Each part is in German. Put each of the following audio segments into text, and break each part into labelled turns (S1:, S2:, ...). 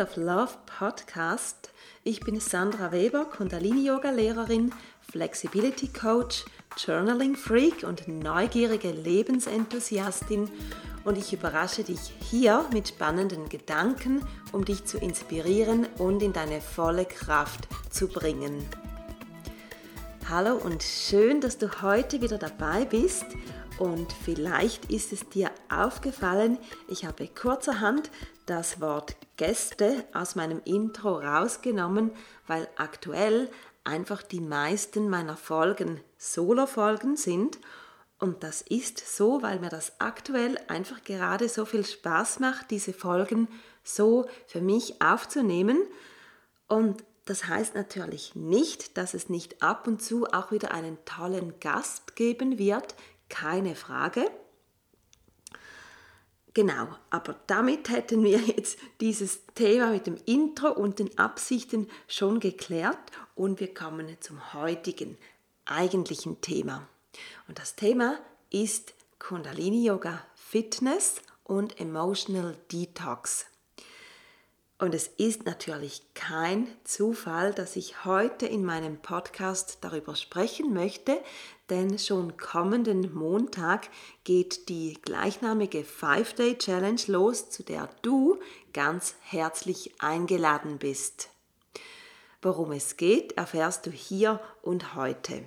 S1: of Love Podcast. Ich bin Sandra Weber, Kundalini-Yoga-Lehrerin, Flexibility Coach, Journaling Freak und neugierige Lebensenthusiastin und ich überrasche dich hier mit spannenden Gedanken, um dich zu inspirieren und in deine volle Kraft zu bringen. Hallo und schön, dass du heute wieder dabei bist und vielleicht ist es dir aufgefallen, ich habe kurzerhand das Wort Gäste aus meinem Intro rausgenommen, weil aktuell einfach die meisten meiner Folgen Solo-Folgen sind. Und das ist so, weil mir das aktuell einfach gerade so viel Spaß macht, diese Folgen so für mich aufzunehmen. Und das heißt natürlich nicht, dass es nicht ab und zu auch wieder einen tollen Gast geben wird, keine Frage. Genau, aber damit hätten wir jetzt dieses Thema mit dem Intro und den Absichten schon geklärt und wir kommen zum heutigen eigentlichen Thema. Und das Thema ist Kundalini Yoga Fitness und Emotional Detox. Und es ist natürlich kein Zufall, dass ich heute in meinem Podcast darüber sprechen möchte, denn schon kommenden Montag geht die gleichnamige Five Day Challenge los, zu der du ganz herzlich eingeladen bist. Worum es geht, erfährst du hier und heute.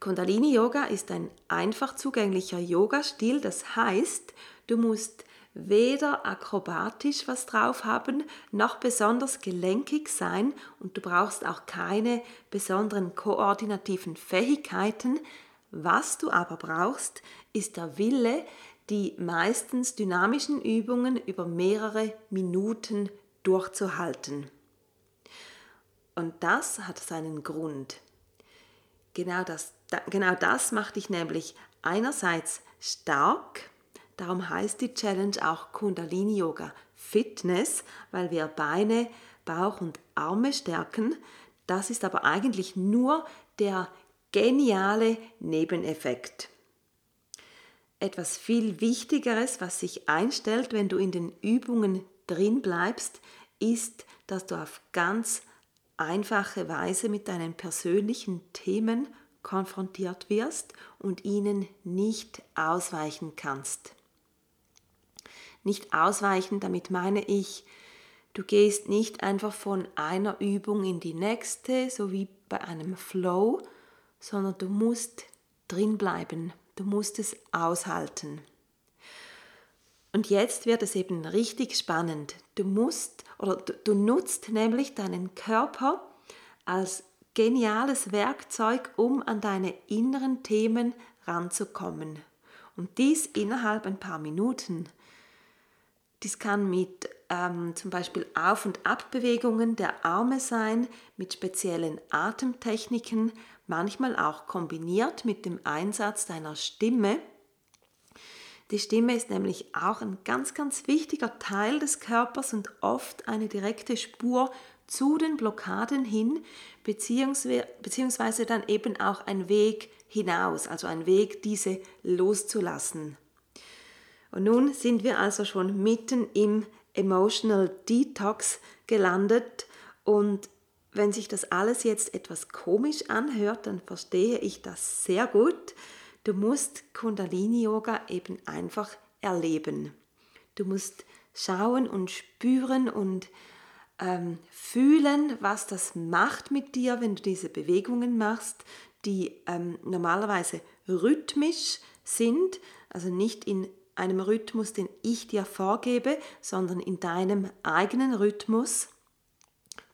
S1: Kundalini Yoga ist ein einfach zugänglicher Yoga-Stil, das heißt, du musst weder akrobatisch was drauf haben, noch besonders gelenkig sein und du brauchst auch keine besonderen koordinativen Fähigkeiten. Was du aber brauchst, ist der Wille, die meistens dynamischen Übungen über mehrere Minuten durchzuhalten. Und das hat seinen Grund. Genau das, genau das macht dich nämlich einerseits stark, Darum heißt die Challenge auch Kundalini Yoga Fitness, weil wir Beine, Bauch und Arme stärken. Das ist aber eigentlich nur der geniale Nebeneffekt. Etwas viel Wichtigeres, was sich einstellt, wenn du in den Übungen drin bleibst, ist, dass du auf ganz einfache Weise mit deinen persönlichen Themen konfrontiert wirst und ihnen nicht ausweichen kannst nicht ausweichen. Damit meine ich, du gehst nicht einfach von einer Übung in die nächste, so wie bei einem Flow, sondern du musst drin bleiben. Du musst es aushalten. Und jetzt wird es eben richtig spannend. Du musst oder du, du nutzt nämlich deinen Körper als geniales Werkzeug, um an deine inneren Themen ranzukommen. Und dies innerhalb ein paar Minuten. Dies kann mit ähm, zum Beispiel Auf- und Abbewegungen der Arme sein, mit speziellen Atemtechniken, manchmal auch kombiniert mit dem Einsatz deiner Stimme. Die Stimme ist nämlich auch ein ganz, ganz wichtiger Teil des Körpers und oft eine direkte Spur zu den Blockaden hin, beziehungsweise dann eben auch ein Weg hinaus, also ein Weg, diese loszulassen. Und nun sind wir also schon mitten im Emotional Detox gelandet und wenn sich das alles jetzt etwas komisch anhört, dann verstehe ich das sehr gut. Du musst Kundalini Yoga eben einfach erleben. Du musst schauen und spüren und ähm, fühlen, was das macht mit dir, wenn du diese Bewegungen machst, die ähm, normalerweise rhythmisch sind, also nicht in einem Rhythmus, den ich dir vorgebe, sondern in deinem eigenen Rhythmus,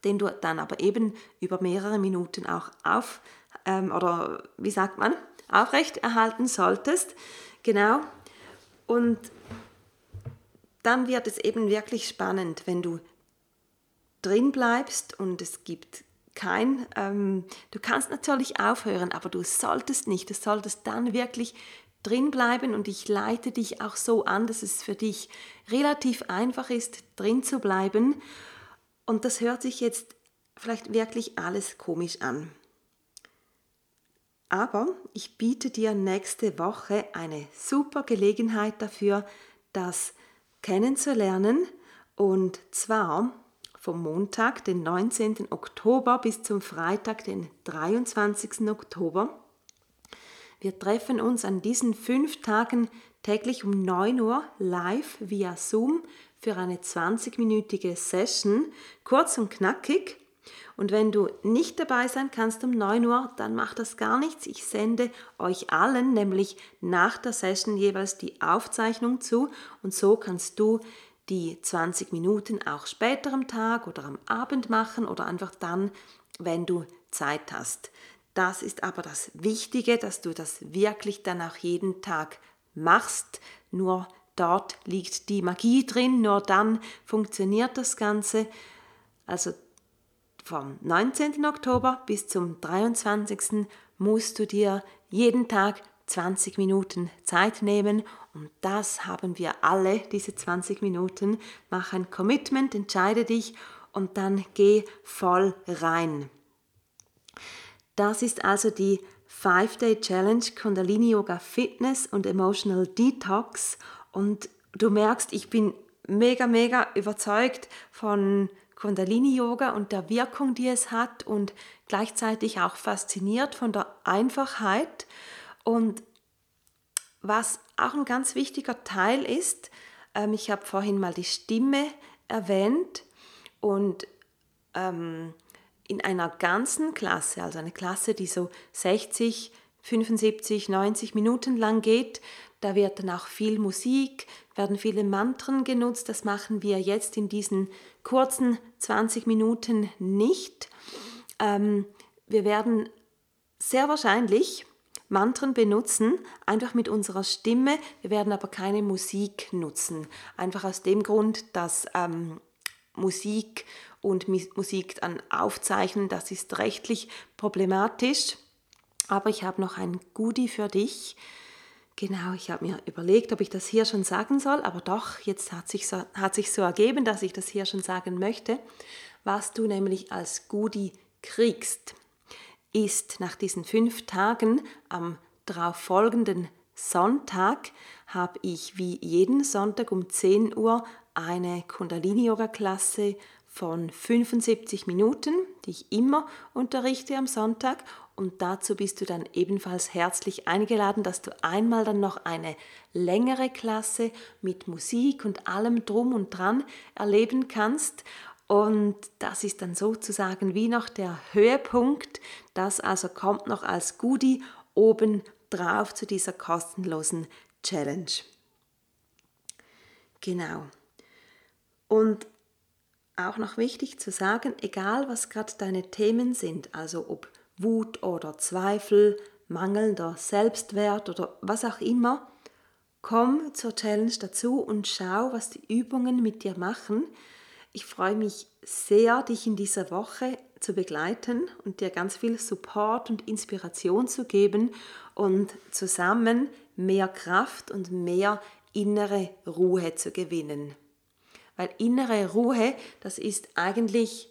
S1: den du dann aber eben über mehrere Minuten auch auf ähm, oder wie sagt man aufrecht erhalten solltest. Genau. Und dann wird es eben wirklich spannend, wenn du drin bleibst und es gibt kein, ähm, du kannst natürlich aufhören, aber du solltest nicht, du solltest dann wirklich drin bleiben und ich leite dich auch so an, dass es für dich relativ einfach ist, drin zu bleiben. Und das hört sich jetzt vielleicht wirklich alles komisch an. Aber ich biete dir nächste Woche eine super Gelegenheit dafür, das kennenzulernen. Und zwar vom Montag, den 19. Oktober bis zum Freitag, den 23. Oktober. Wir treffen uns an diesen fünf Tagen täglich um 9 Uhr live via Zoom für eine 20-minütige Session, kurz und knackig. Und wenn du nicht dabei sein kannst um 9 Uhr, dann macht das gar nichts. Ich sende euch allen nämlich nach der Session jeweils die Aufzeichnung zu und so kannst du die 20 Minuten auch später am Tag oder am Abend machen oder einfach dann, wenn du Zeit hast. Das ist aber das Wichtige, dass du das wirklich dann auch jeden Tag machst. Nur dort liegt die Magie drin, nur dann funktioniert das Ganze. Also vom 19. Oktober bis zum 23. musst du dir jeden Tag 20 Minuten Zeit nehmen und das haben wir alle, diese 20 Minuten. Mach ein Commitment, entscheide dich und dann geh voll rein. Das ist also die 5-Day Challenge Kundalini Yoga Fitness und Emotional Detox. Und du merkst, ich bin mega, mega überzeugt von Kundalini Yoga und der Wirkung, die es hat und gleichzeitig auch fasziniert von der Einfachheit. Und was auch ein ganz wichtiger Teil ist, ähm, ich habe vorhin mal die Stimme erwähnt und ähm, in einer ganzen Klasse, also eine Klasse, die so 60, 75, 90 Minuten lang geht, da wird dann auch viel Musik, werden viele Mantren genutzt. Das machen wir jetzt in diesen kurzen 20 Minuten nicht. Ähm, wir werden sehr wahrscheinlich Mantren benutzen, einfach mit unserer Stimme. Wir werden aber keine Musik nutzen. Einfach aus dem Grund, dass ähm, Musik und Musik dann aufzeichnen. Das ist rechtlich problematisch. Aber ich habe noch ein Goodie für dich. Genau, ich habe mir überlegt, ob ich das hier schon sagen soll, aber doch, jetzt hat sich, so, hat sich so ergeben, dass ich das hier schon sagen möchte. Was du nämlich als Goodie kriegst, ist nach diesen fünf Tagen am darauf folgenden Sonntag habe ich wie jeden Sonntag um 10 Uhr eine Kundalini-Yoga-Klasse von 75 Minuten, die ich immer unterrichte am Sonntag. Und dazu bist du dann ebenfalls herzlich eingeladen, dass du einmal dann noch eine längere Klasse mit Musik und allem drum und dran erleben kannst. Und das ist dann sozusagen wie noch der Höhepunkt. Das also kommt noch als Goodie oben drauf zu dieser kostenlosen Challenge. Genau. Und auch noch wichtig zu sagen, egal was gerade deine Themen sind, also ob Wut oder Zweifel, mangelnder Selbstwert oder was auch immer, komm zur Challenge dazu und schau, was die Übungen mit dir machen. Ich freue mich sehr, dich in dieser Woche zu begleiten und dir ganz viel Support und Inspiration zu geben und zusammen mehr Kraft und mehr innere Ruhe zu gewinnen. Weil innere Ruhe, das ist eigentlich,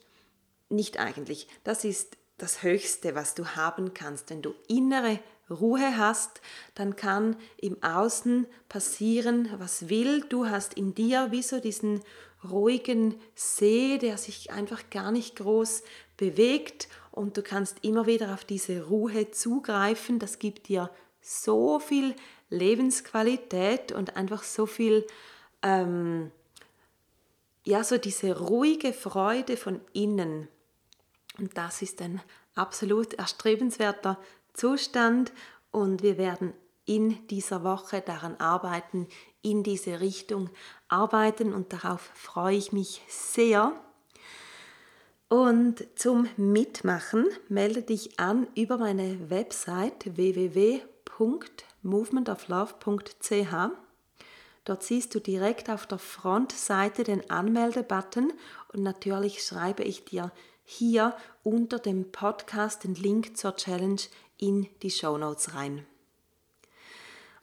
S1: nicht eigentlich, das ist das Höchste, was du haben kannst. Wenn du innere Ruhe hast, dann kann im Außen passieren, was will. Du hast in dir wie so diesen ruhigen See, der sich einfach gar nicht groß bewegt und du kannst immer wieder auf diese Ruhe zugreifen. Das gibt dir so viel Lebensqualität und einfach so viel ähm, ja, so diese ruhige Freude von innen. Und das ist ein absolut erstrebenswerter Zustand und wir werden in dieser Woche daran arbeiten, in diese Richtung arbeiten und darauf freue ich mich sehr. Und zum Mitmachen melde dich an über meine Website www.movementoflove.ch Dort siehst du direkt auf der Frontseite den Anmeldebutton und natürlich schreibe ich dir hier unter dem Podcast den Link zur Challenge in die Show Notes rein.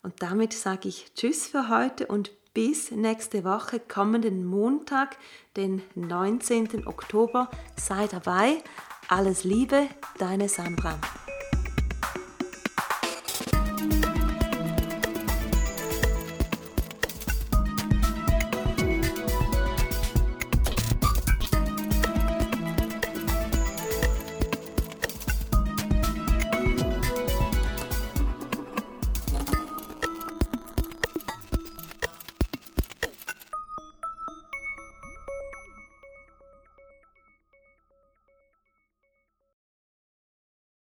S1: Und damit sage ich Tschüss für heute und bis nächste Woche, kommenden Montag, den 19. Oktober. Sei dabei. Alles Liebe, deine Sandra.